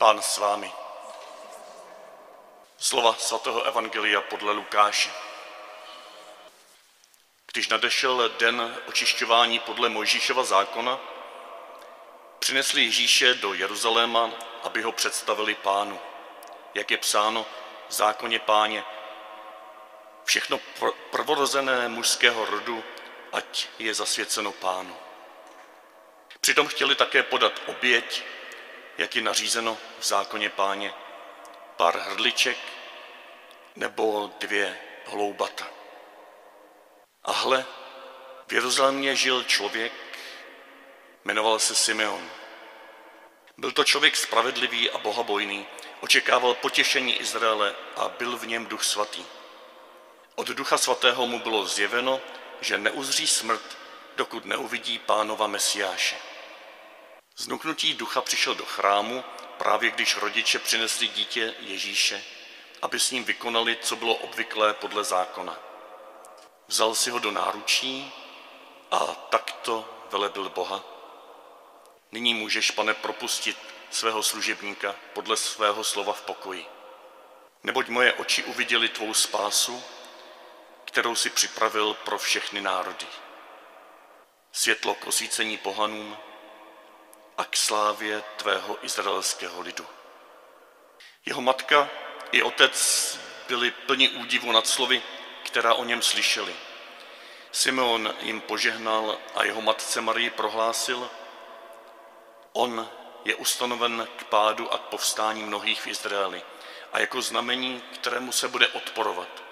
Pán s vámi. Slova svatého Evangelia podle Lukáše. Když nadešel den očišťování podle Mojžíšova zákona, přinesli Ježíše do Jeruzaléma, aby ho představili pánu. Jak je psáno v zákoně páně, všechno prvorozené mužského rodu, ať je zasvěceno pánu. Přitom chtěli také podat oběť, jak je nařízeno v zákoně páně, pár hrdliček nebo dvě hloubata. A hle, v Jeruzalémě žil člověk, jmenoval se Simeon. Byl to člověk spravedlivý a bohabojný, očekával potěšení Izraele a byl v něm duch svatý. Od ducha svatého mu bylo zjeveno, že neuzří smrt, dokud neuvidí pánova Mesiáše. Znuknutí ducha přišel do chrámu, právě když rodiče přinesli dítě Ježíše, aby s ním vykonali, co bylo obvyklé podle zákona. Vzal si ho do náručí a takto velebil Boha. Nyní můžeš, pane, propustit svého služebníka podle svého slova v pokoji. Neboť moje oči uviděli tvou spásu, kterou si připravil pro všechny národy. Světlo k osvícení pohanům a k slávě tvého izraelského lidu. Jeho matka i otec byli plni údivu nad slovy, která o něm slyšeli. Simeon jim požehnal a jeho matce Marii prohlásil, on je ustanoven k pádu a k povstání mnohých v Izraeli a jako znamení, kterému se bude odporovat.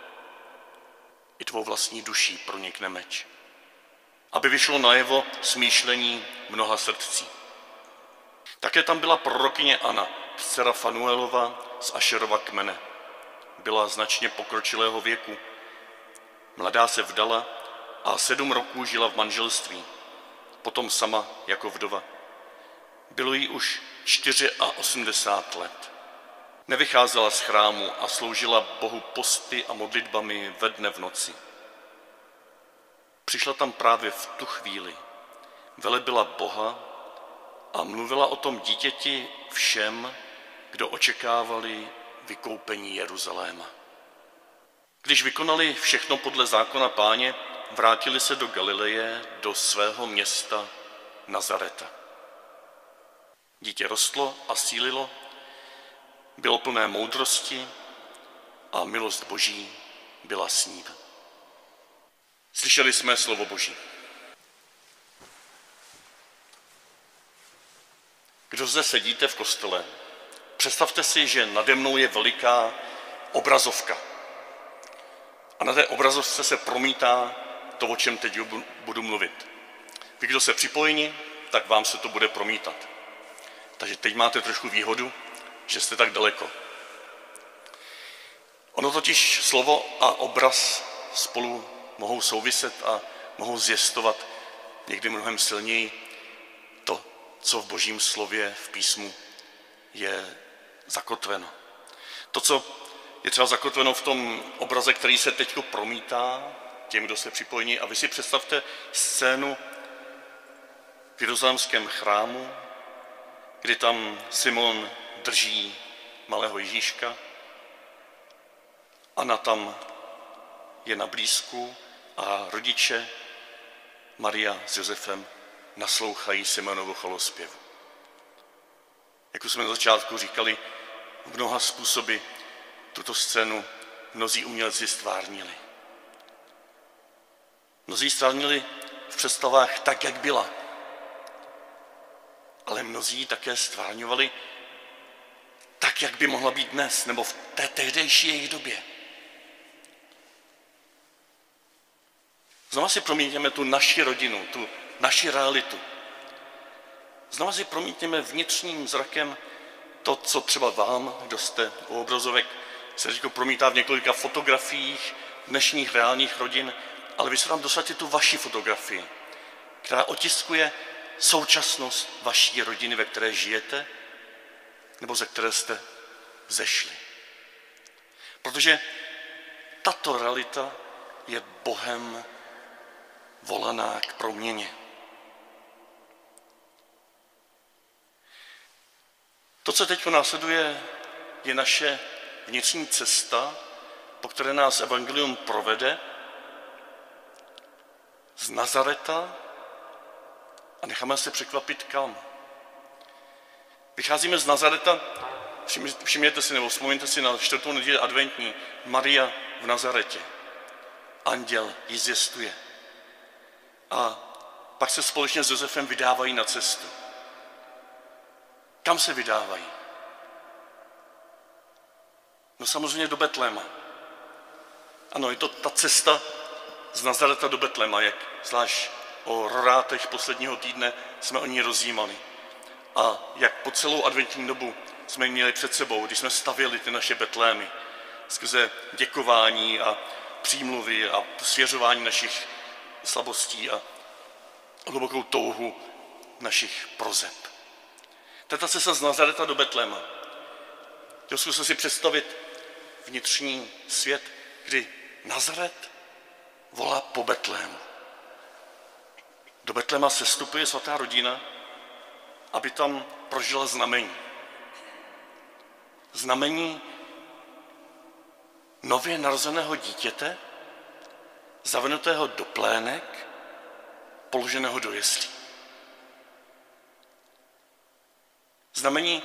I tvou vlastní duší pronikne meč. Aby vyšlo najevo smýšlení mnoha srdcí. Také tam byla prorokyně Ana, dcera Fanuelova z Ašerova kmene. Byla značně pokročilého věku. Mladá se vdala a sedm roků žila v manželství, potom sama jako vdova. Bylo jí už 84 let. Nevycházela z chrámu a sloužila Bohu posty a modlitbami ve dne v noci. Přišla tam právě v tu chvíli, velebila Boha a mluvila o tom dítěti všem, kdo očekávali vykoupení Jeruzaléma. Když vykonali všechno podle zákona páně, vrátili se do Galileje, do svého města Nazareta. Dítě rostlo a sílilo, bylo plné moudrosti a milost Boží byla s ním. Slyšeli jsme slovo Boží. Kdo zde sedíte v kostele, představte si, že nade mnou je veliká obrazovka. A na té obrazovce se promítá to, o čem teď budu mluvit. Vy, kdo se připojení, tak vám se to bude promítat. Takže teď máte trošku výhodu, že jste tak daleko. Ono totiž slovo a obraz spolu mohou souviset a mohou zjistovat někdy mnohem silněji co v božím slově, v písmu je zakotveno. To, co je třeba zakotveno v tom obraze, který se teď promítá těm, kdo se připojení. A vy si představte scénu v Jeruzalémském chrámu, kdy tam Simon drží malého Ježíška, Anna tam je na blízku a rodiče Maria s Josefem naslouchají Simonovu cholospěvu. Jak už jsme na začátku říkali, v mnoha způsoby tuto scénu mnozí umělci stvárnili. Mnozí stvárnili v představách tak, jak byla. Ale mnozí také stvárňovali tak, jak by mohla být dnes, nebo v té tehdejší jejich době. Znova si promítněme tu naši rodinu, tu naši realitu. Znova si promítněme vnitřním zrakem to, co třeba vám, kdo jste u obrazovek, se říká, promítá v několika fotografiích dnešních reálních rodin, ale vy se tam dosadíte tu vaši fotografii, která otiskuje současnost vaší rodiny, ve které žijete, nebo ze které jste zešli. Protože tato realita je Bohem volaná k proměně. To, co teď následuje, je naše vnitřní cesta, po které nás Evangelium provede z Nazareta a necháme se překvapit kam. Vycházíme z Nazareta, všimněte si nebo vzpomeňte si na čtvrtou neděli adventní, Maria v Nazaretě. Anděl ji zjistuje. A pak se společně s Josefem vydávají na cestu. Kam se vydávají? No samozřejmě do Betléma. Ano, je to ta cesta z Nazareta do Betlema, jak zvlášť o rorátech posledního týdne jsme o ní rozjímali. A jak po celou adventní dobu jsme měli před sebou, když jsme stavěli ty naše Betlémy, skrze děkování a přímluvy a svěřování našich slabostí a hlubokou touhu našich prozeb. Teta cesta z Nazareta do Betléma. Chtěl jsem si představit vnitřní svět, kdy Nazaret volá po Betlému. Do Betléma se stupuje svatá rodina, aby tam prožila znamení. Znamení nově narozeného dítěte, zavenutého do plének, položeného do jeslí. Znamení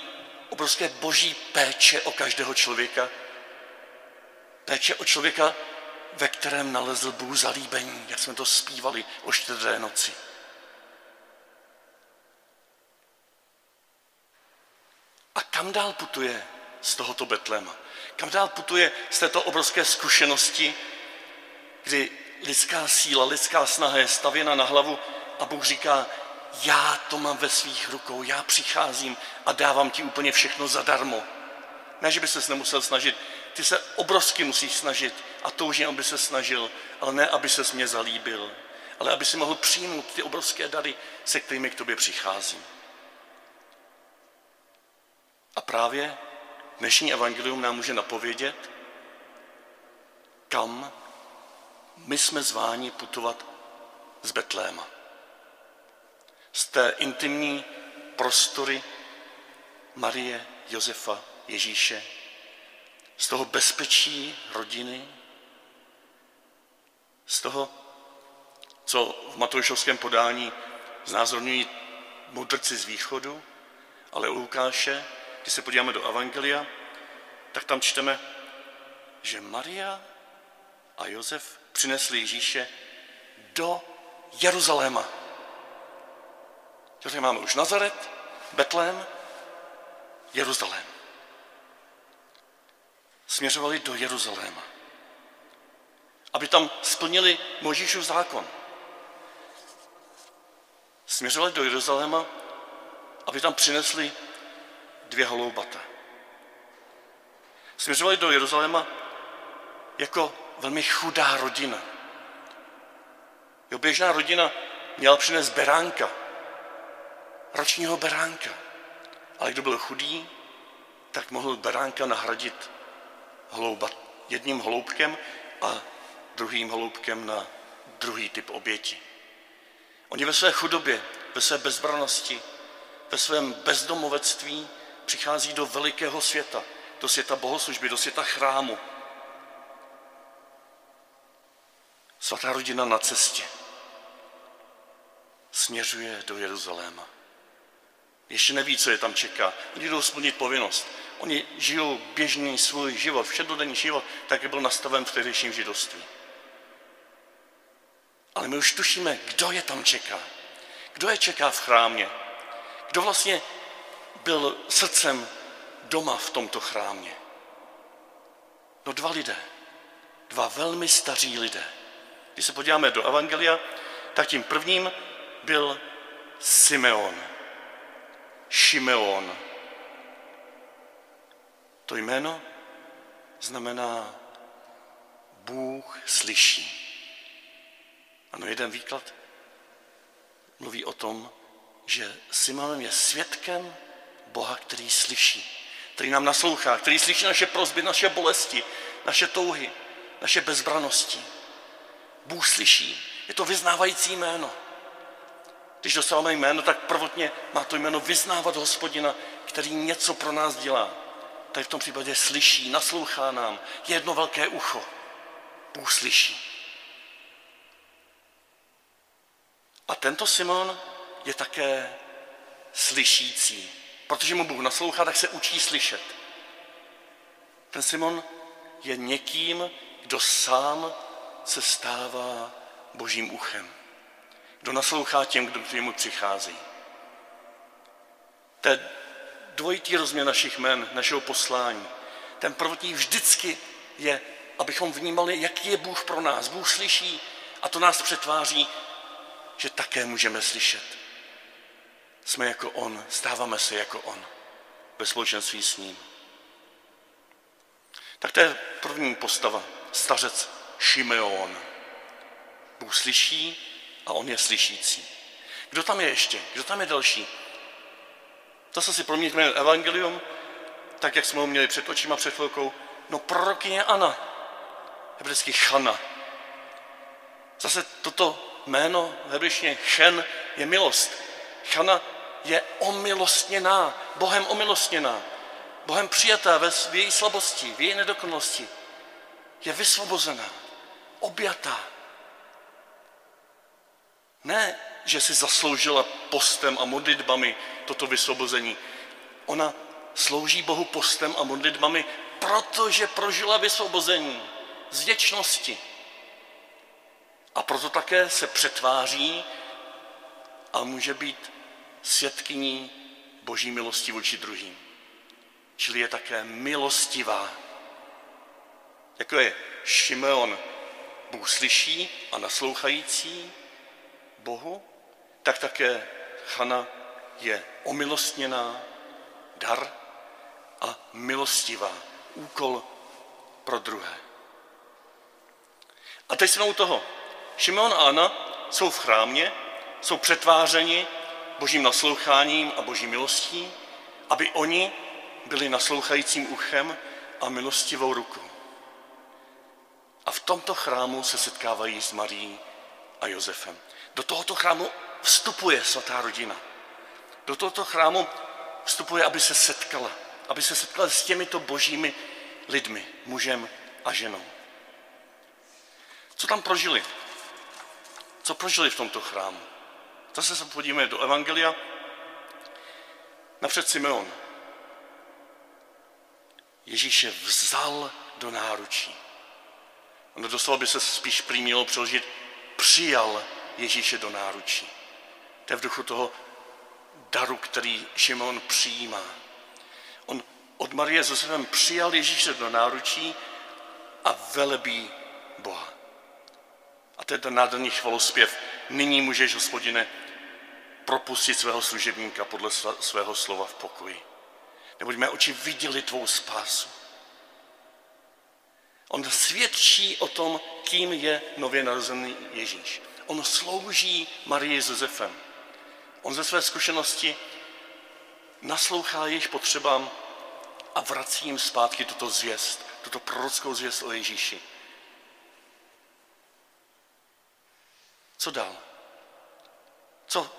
obrovské boží péče o každého člověka, péče o člověka, ve kterém nalezl Bůh zalíbení, jak jsme to zpívali o štědré noci. A kam dál putuje z tohoto Betléma? Kam dál putuje z této obrovské zkušenosti, kdy lidská síla, lidská snaha je stavěna na hlavu a Bůh říká, já to mám ve svých rukou, já přicházím a dávám ti úplně všechno zadarmo. Ne, že by ses nemusel snažit, ty se obrovsky musíš snažit a toužím, aby se snažil, ale ne, aby se mě zalíbil, ale aby si mohl přijmout ty obrovské dary, se kterými k tobě přicházím. A právě dnešní evangelium nám může napovědět, kam my jsme zváni putovat z Betléma. Z té intimní prostory Marie, Josefa, Ježíše, z toho bezpečí rodiny, z toho, co v Matoušovském podání znázorňují mudrci z východu, ale u Lukáše, když se podíváme do Evangelia, tak tam čteme, že Maria a Josef přinesli Ježíše do Jeruzaléma. Takže máme už Nazaret, Betlém, Jeruzalém. Směřovali do Jeruzaléma, aby tam splnili Možíšův zákon. Směřovali do Jeruzaléma, aby tam přinesli dvě holoubata. Směřovali do Jeruzaléma jako velmi chudá rodina. Jo, běžná rodina měla přinést beránka, ročního beránka. Ale kdo byl chudý, tak mohl beránka nahradit hlouba, jedním hloubkem a druhým hloubkem na druhý typ oběti. Oni ve své chudobě, ve své bezbranosti, ve svém bezdomovectví přichází do velikého světa, do světa bohoslužby, do světa chrámu. Svatá rodina na cestě směřuje do Jeruzaléma. Ještě neví, co je tam čeká. Oni jdou splnit povinnost. Oni žijou běžný svůj život, všedodenní život, tak jak byl nastaven v tehdejším židovství. Ale my už tušíme, kdo je tam čeká. Kdo je čeká v chrámě. Kdo vlastně byl srdcem doma v tomto chrámě. No dva lidé. Dva velmi staří lidé. Když se podíváme do Evangelia, tak tím prvním byl Simeon. Šimeon. To jméno znamená Bůh slyší. Ano, jeden výklad mluví o tom, že Simeon je svědkem Boha, který slyší, který nám naslouchá, který slyší naše prozby, naše bolesti, naše touhy, naše bezbranosti. Bůh slyší. Je to vyznávající jméno. Když dostáváme jméno, tak prvotně má to jméno vyznávat hospodina, který něco pro nás dělá. Tady v tom případě slyší, naslouchá nám, je jedno velké ucho. Bůh slyší. A tento Simon je také slyšící. Protože mu Bůh naslouchá, tak se učí slyšet. Ten Simon je někým, kdo sám se stává božím uchem. Kdo naslouchá těm, kdo k němu přichází. To je dvojitý rozměr našich men, našeho poslání. Ten prvotní vždycky je, abychom vnímali, jaký je Bůh pro nás. Bůh slyší a to nás přetváří, že také můžeme slyšet. Jsme jako On, stáváme se jako On ve společenství s ním. Tak to je první postava, stařec Šimeon. Bůh slyší a on je slyšící. Kdo tam je ještě? Kdo tam je další? Zase si promítneme evangelium, tak jak jsme ho měli před očima před chvilkou. No prorokyně Anna, hebrejský Chana. Zase toto jméno hebrejštině Chen je milost. Chana je omilostněná, Bohem omilostněná, Bohem přijatá ve, její slabosti, v její nedokonalosti. Je vysvobozená, objatá. Ne, že si zasloužila postem a modlitbami toto vysvobození. Ona slouží Bohu postem a modlitbami, protože prožila vysvobození z věčnosti. A proto také se přetváří a může být svědkyní boží milosti vůči druhým. Čili je také milostivá. Jako je Šimeon, Bůh slyší a naslouchající Bohu, tak také Chana je omilostněná, dar a milostivá. Úkol pro druhé. A teď jsme u toho. Šimeon a Anna jsou v chrámě, jsou přetvářeni božím nasloucháním a boží milostí, aby oni byli naslouchajícím uchem a milostivou rukou. A v tomto chrámu se setkávají s Marí a Josefem. Do tohoto chrámu vstupuje svatá rodina. Do tohoto chrámu vstupuje, aby se setkala. Aby se setkala s těmito božími lidmi, mužem a ženou. Co tam prožili? Co prožili v tomto chrámu? Zase se podíváme do Evangelia. Napřed Simeon. Ježíše vzal do náručí. Ono doslova by se spíš prý mělo přeložit přijal Ježíše do náručí. To je v duchu toho daru, který Šimon přijímá. On od Marie s Josefem přijal Ježíše do náručí a velebí Boha. A to je ten nádherný chvalospěv. Nyní můžeš, hospodine, propustit svého služebníka podle svého slova v pokoji. Neboť mé oči viděli tvou spásu. On svědčí o tom, kým je nově narozený Ježíš. On slouží Marii s Josefem. On ze své zkušenosti naslouchá jejich potřebám a vrací jim zpátky tuto zvěst, tuto prorockou zvěst o Ježíši. Co dál? Co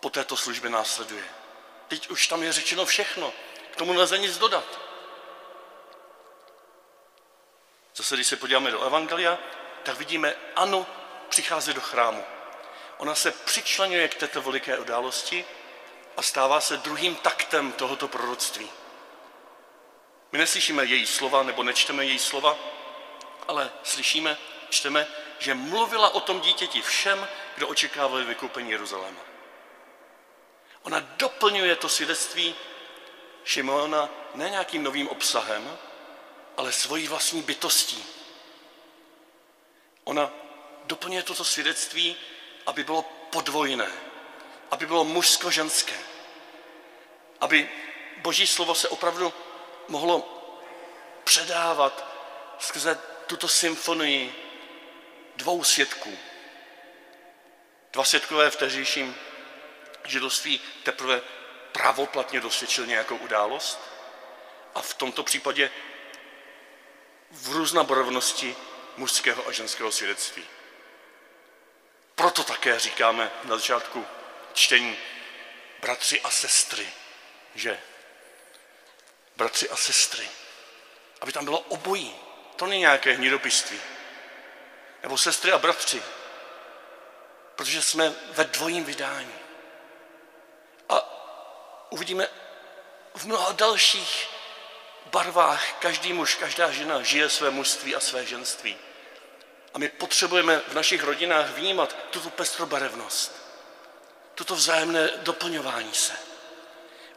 po této službě následuje? Teď už tam je řečeno všechno. K tomu nelze nic dodat. Zase, když se podíváme do Evangelia, tak vidíme Anu přichází do chrámu. Ona se přičlenuje k této veliké události a stává se druhým taktem tohoto proroctví. My neslyšíme její slova nebo nečteme její slova, ale slyšíme, čteme, že mluvila o tom dítěti všem, kdo očekávali vykoupení Jeruzaléma. Ona doplňuje to svědectví Šimona ne nějakým novým obsahem, ale svojí vlastní bytostí. Ona doplňuje toto svědectví, aby bylo podvojné, aby bylo mužsko-ženské, aby Boží slovo se opravdu mohlo předávat skrze tuto symfonii dvou svědků. Dva svědkové v tehdejším židovství teprve pravoplatně dosvědčil nějakou událost a v tomto případě v různobarevnosti mužského a ženského svědectví. Proto také říkáme na začátku čtení bratři a sestry, že bratři a sestry. Aby tam bylo obojí. To není nějaké hnidopisství. Nebo sestry a bratři. Protože jsme ve dvojím vydání. A uvidíme v mnoha dalších barvách každý muž, každá žena žije své mužství a své ženství. A my potřebujeme v našich rodinách vnímat tuto pestrobarevnost, tuto vzájemné doplňování se.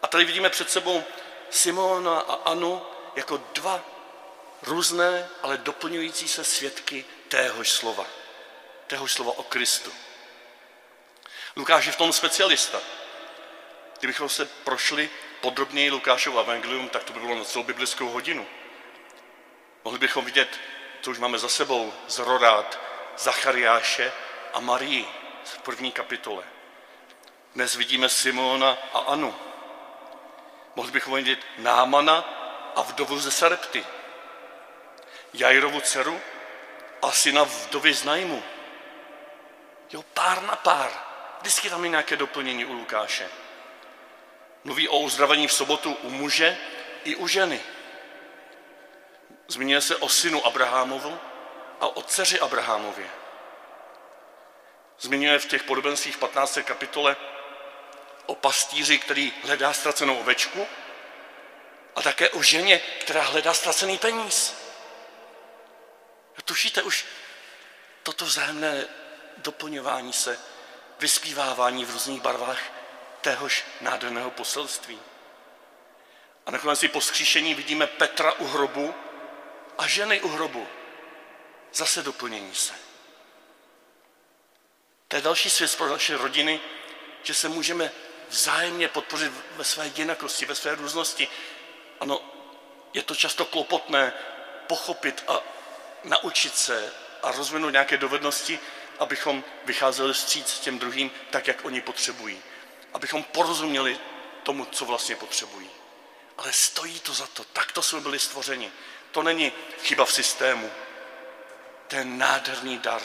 A tady vidíme před sebou Simona a Anu jako dva různé, ale doplňující se svědky téhož slova. Téhož slova o Kristu. Lukáš je v tom specialista. Kdybychom se prošli podrobněji Lukášovo evangelium, tak to by bylo na celou biblickou hodinu. Mohli bychom vidět, co už máme za sebou, z Rorát, Zachariáše a Marii v první kapitole. Dnes vidíme Simona a Anu. Mohli bychom vidět Námana a vdovu ze Sarepty. Jairovu dceru a syna vdovy z Najmu. Jo, pár na pár. Vždycky tam je nějaké doplnění u Lukáše. Mluví o uzdravení v sobotu u muže i u ženy. Zmiňuje se o synu Abrahamovu a o dceři Abrahamově. Zmiňuje v těch podobenstvích 15. kapitole o pastýři, který hledá ztracenou ovečku a také o ženě, která hledá ztracený peníz. Tušíte už toto vzájemné doplňování se, vyspívávání v různých barvách téhož nádherného poselství. A nakonec i po skříšení vidíme Petra u hrobu a ženy u hrobu. Zase doplnění se. To je další svět pro naše rodiny, že se můžeme vzájemně podpořit ve své jinakosti, ve své různosti. Ano, je to často klopotné pochopit a naučit se a rozvinout nějaké dovednosti, abychom vycházeli vstříc těm druhým tak, jak oni potřebují abychom porozuměli tomu, co vlastně potřebují. Ale stojí to za to. Takto jsme byli stvořeni. To není chyba v systému. To je nádherný dar.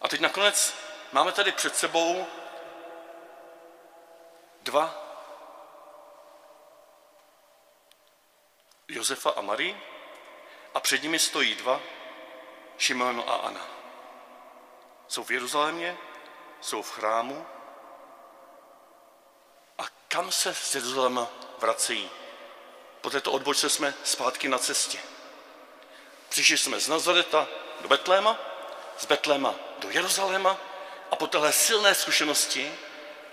A teď nakonec máme tady před sebou dva Josefa a Marii a před nimi stojí dva Šimon a Anna. Jsou v Jeruzalémě jsou v chrámu a kam se z Jeruzaléma vracejí. Po této odbočce jsme zpátky na cestě. Přišli jsme z Nazareta do Betléma, z Betléma do Jeruzaléma a po téhle silné zkušenosti,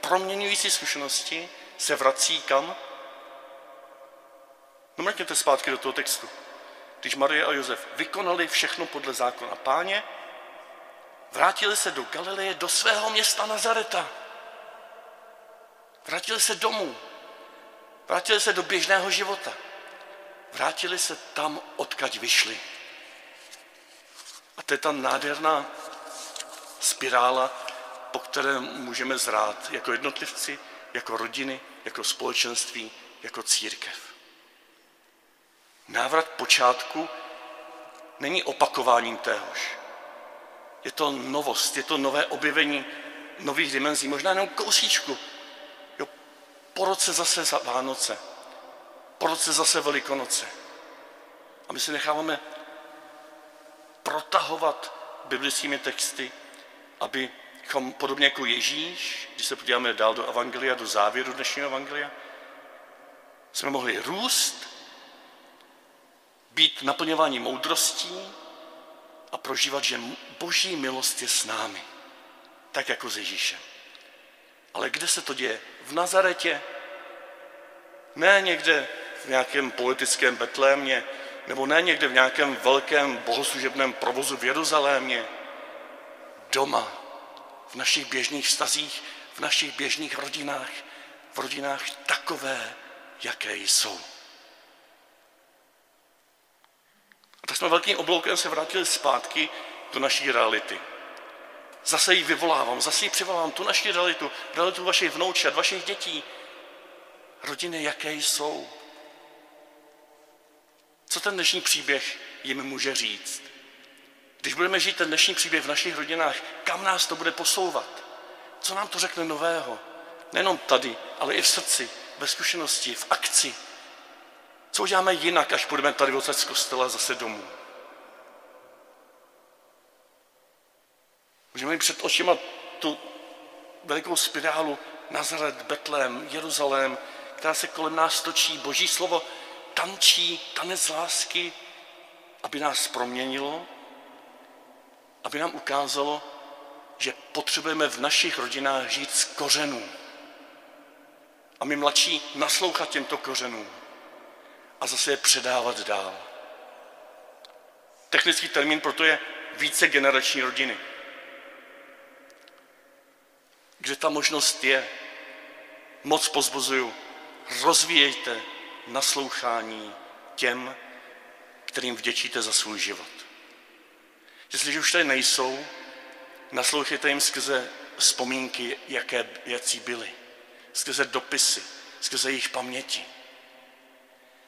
proměňující zkušenosti, se vrací kam? No mrkněte zpátky do toho textu. Když Marie a Josef vykonali všechno podle zákona páně, Vrátili se do Galileje, do svého města Nazareta. Vrátili se domů. Vrátili se do běžného života. Vrátili se tam, odkaď vyšli. A to je ta nádherná spirála, po které můžeme zrát jako jednotlivci, jako rodiny, jako společenství, jako církev. Návrat počátku není opakováním téhož. Je to novost, je to nové objevení nových dimenzí, možná jenom kousíčku. Po roce zase za Vánoce, po roce zase Velikonoce. A my si necháváme protahovat biblickými texty, abychom podobně jako Ježíš, když se podíváme dál do Evangelia, do závěru dnešního Evangelia, jsme mohli růst, být naplňováni moudrostí, a prožívat, že boží milost je s námi, tak jako s Ježíšem. Ale kde se to děje? V Nazaretě? Ne někde v nějakém politickém Betlémě, nebo ne někde v nějakém velkém bohoslužebném provozu v Jeruzalémě. Doma, v našich běžných vztazích, v našich běžných rodinách, v rodinách takové, jaké jsou. A tak jsme velkým obloukem se vrátili zpátky do naší reality. Zase ji vyvolávám, zase ji přivolávám, tu naši realitu, realitu vašich vnoučat, vašich dětí. Rodiny, jaké jsou. Co ten dnešní příběh jim může říct? Když budeme žít ten dnešní příběh v našich rodinách, kam nás to bude posouvat? Co nám to řekne nového? Nejenom tady, ale i v srdci, ve zkušenosti, v akci. Co uděláme jinak, až půjdeme tady odsaď z kostela zase domů? Můžeme mít před očima tu velikou spirálu Nazaret, Betlém, Jeruzalém, která se kolem nás točí. Boží slovo tančí tanec lásky, aby nás proměnilo, aby nám ukázalo, že potřebujeme v našich rodinách žít z kořenů. A my mladší naslouchat těmto kořenům a zase je předávat dál. Technický termín proto je více generační rodiny. Kde ta možnost je, moc pozbuzuju, rozvíjejte naslouchání těm, kterým vděčíte za svůj život. Jestliže už tady nejsou, naslouchejte jim skrze vzpomínky, jaké věci byly, skrze dopisy, skrze jejich paměti.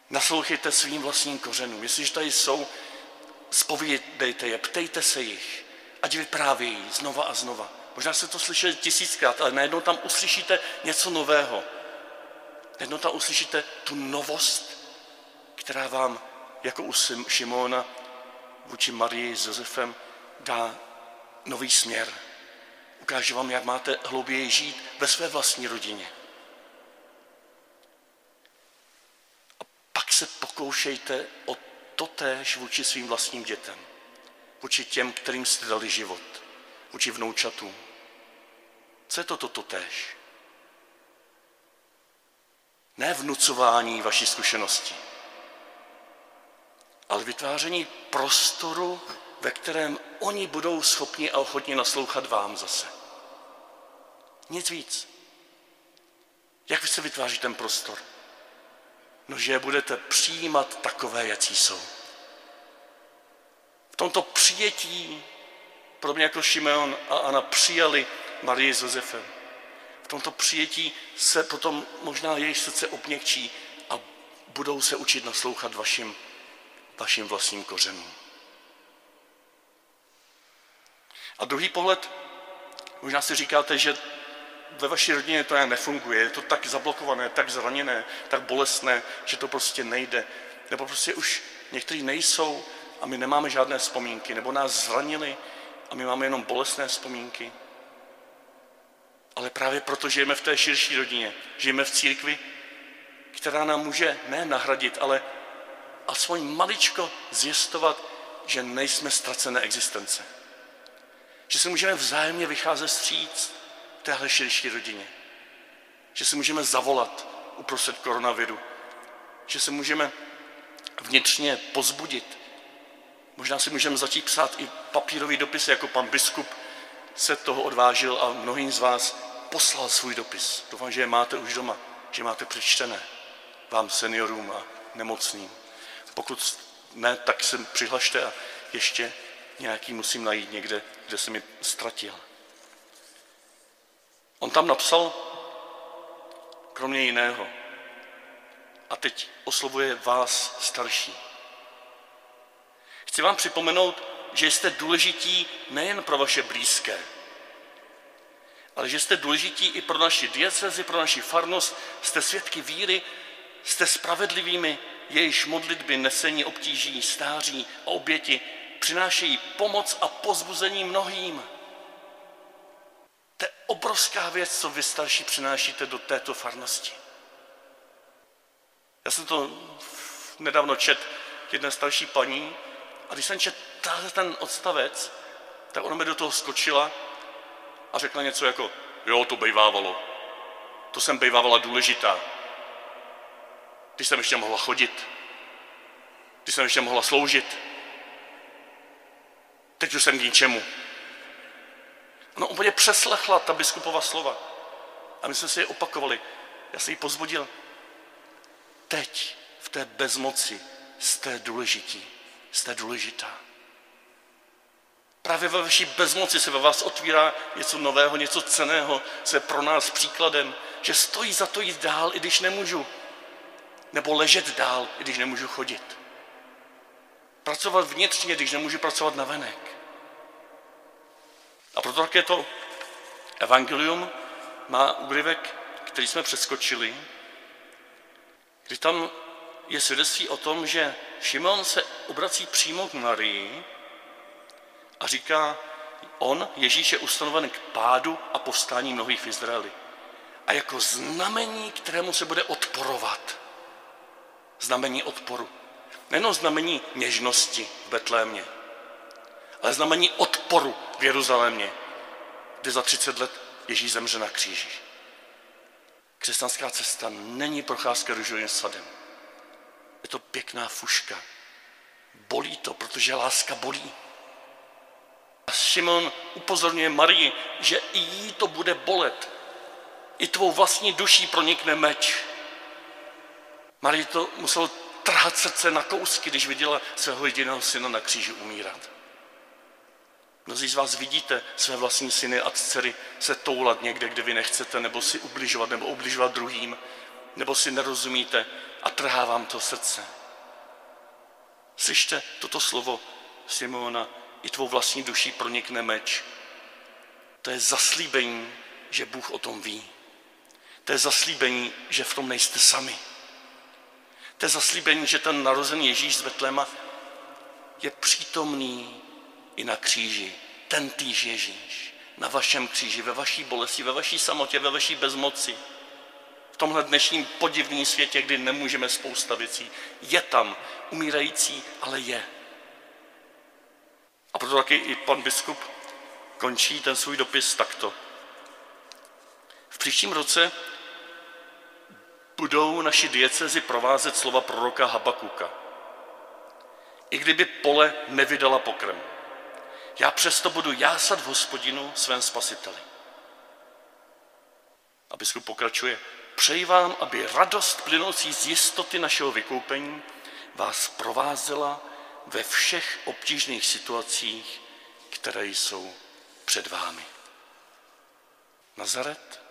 Naslouchejte svým vlastním kořenům. Jestliže tady jsou, spovídejte je, ptejte se jich, ať vyprávějí znova a znova. Možná jste to slyšeli tisíckrát, ale najednou tam uslyšíte něco nového. Najednou tam uslyšíte tu novost, která vám, jako u Šimona, vůči Marii s Josefem, dá nový směr. Ukáže vám, jak máte hlouběji žít ve své vlastní rodině. A pak se pokoušejte o totéž vůči svým vlastním dětem. Vůči těm, kterým jste dali život. Vůči vnoučatům. Co je to toto též? Ne vnucování vaší zkušenosti, ale vytváření prostoru, ve kterém oni budou schopni a ochotni naslouchat vám zase. Nic víc. Jak vy se vytváří ten prostor? No, že budete přijímat takové, jaký jsou. V tomto přijetí, podobně jako Šimeon a Anna přijali Marii s Josefem, v tomto přijetí se potom možná jejich srdce obněkčí a budou se učit naslouchat vašim, vašim vlastním kořenům. A druhý pohled, možná si říkáte, že ve vaší rodině to nějak nefunguje, je to tak zablokované, tak zraněné, tak bolestné, že to prostě nejde. Nebo prostě už někteří nejsou a my nemáme žádné vzpomínky, nebo nás zranili a my máme jenom bolestné vzpomínky. Ale právě proto žijeme v té širší rodině, žijeme v církvi, která nám může ne nahradit, ale aspoň maličko zjistovat, že nejsme ztracené existence. Že se můžeme vzájemně vycházet stříc v téhle širší rodině. Že se můžeme zavolat uprostřed koronaviru. Že se můžeme vnitřně pozbudit. Možná si můžeme začít psát i papírový dopis, jako pan biskup se toho odvážil a mnohým z vás poslal svůj dopis. Doufám, že je máte už doma, že máte přečtené vám seniorům a nemocným. Pokud ne, tak se přihlašte a ještě nějaký musím najít někde, kde se mi ztratil. On tam napsal, kromě jiného, a teď oslovuje vás starší. Chci vám připomenout, že jste důležití nejen pro vaše blízké, ale že jste důležití i pro naši diecezi, pro naši farnost, jste svědky víry, jste spravedlivými, jejíž modlitby nesení obtíží, stáří a oběti přinášejí pomoc a pozbuzení mnohým. To je obrovská věc, co vy starší přinášíte do této farnosti. Já jsem to nedávno čet jedné starší paní a když jsem čet ten odstavec, tak ona mi do toho skočila a řekla něco jako, jo, to bejvávalo. To jsem bejvávala důležitá. Když jsem ještě mohla chodit. Když jsem ještě mohla sloužit. Teď už jsem k ničemu. Ona úplně přeslechla ta biskupova slova. A my jsme si je opakovali. Já jsem ji pozbudil. Teď v té bezmoci jste důležití. Jste důležitá. Právě ve vaší bezmoci se ve vás otvírá něco nového, něco ceného, co je pro nás příkladem, že stojí za to jít dál, i když nemůžu. Nebo ležet dál, i když nemůžu chodit. Pracovat vnitřně, když nemůžu pracovat na venek. A proto také to evangelium má úryvek, který jsme přeskočili, kdy tam je svědectví o tom, že Šimon se obrací přímo k Marii a říká, on, Ježíš, je ustanoven k pádu a povstání mnohých v Izraeli. A jako znamení, kterému se bude odporovat. Znamení odporu. Nejenom znamení něžnosti v Betlémě, ale znamení odporu v Jeruzalémě, kde za 30 let Ježíš zemře na kříži. Křesťanská cesta není procházka růžovým sadem. Je to pěkná fuška. Bolí to, protože láska bolí. Šimon upozorňuje Marii, že i jí to bude bolet. I tvou vlastní duší pronikne meč. Marie to muselo trhat srdce na kousky, když viděla svého jediného syna na kříži umírat. Mnozí z vás vidíte své vlastní syny a dcery se toulat někde, kde vy nechcete, nebo si ubližovat, nebo ubližovat druhým, nebo si nerozumíte a trhá vám to srdce. Slyšte toto slovo Simona, i tvou vlastní duší pronikne meč. To je zaslíbení, že Bůh o tom ví. To je zaslíbení, že v tom nejste sami. To je zaslíbení, že ten narozený Ježíš z Betléma je přítomný i na kříži. Ten týž Ježíš na vašem kříži, ve vaší bolesti, ve vaší samotě, ve vaší bezmoci. V tomhle dnešním podivném světě, kdy nemůžeme spousta věcí, je tam umírající, ale je. A proto taky i pan biskup končí ten svůj dopis takto. V příštím roce budou naši diecezi provázet slova proroka Habakuka. I kdyby pole nevydala pokrm, já přesto budu jásat v hospodinu svém spasiteli. A biskup pokračuje, přeji vám, aby radost plynoucí z jistoty našeho vykoupení vás provázela ve všech obtížných situacích, které jsou před vámi. Nazaret,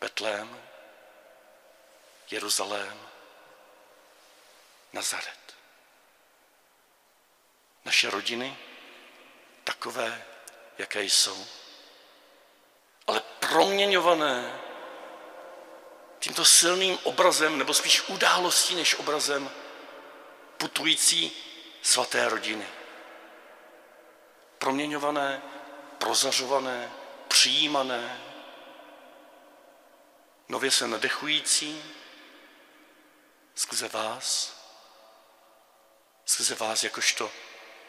Betlém, Jeruzalém, Nazaret. Naše rodiny takové, jaké jsou, ale proměňované tímto silným obrazem, nebo spíš událostí než obrazem putující svaté rodiny. Proměňované, prozařované, přijímané, nově se nadechující, skrze vás, skrze vás jakožto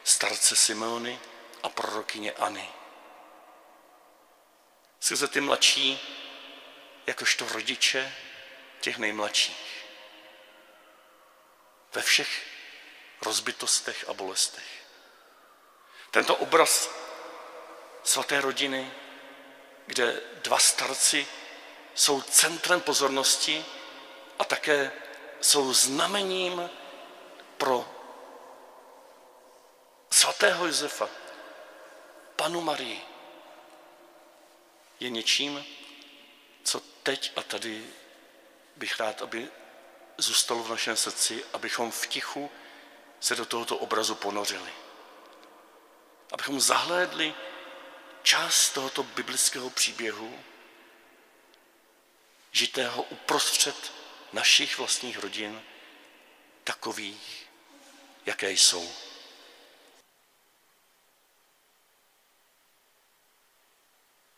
starce Simeony a prorokyně Ani. Skrze ty mladší, jakožto rodiče těch nejmladších. Ve všech rozbitostech a bolestech. Tento obraz svaté rodiny, kde dva starci jsou centrem pozornosti a také jsou znamením pro svatého Josefa, panu Marii, je něčím, co teď a tady bych rád, aby zůstalo v našem srdci, abychom v tichu se do tohoto obrazu ponořili. Abychom zahlédli část tohoto biblického příběhu, žitého uprostřed našich vlastních rodin, takových, jaké jsou.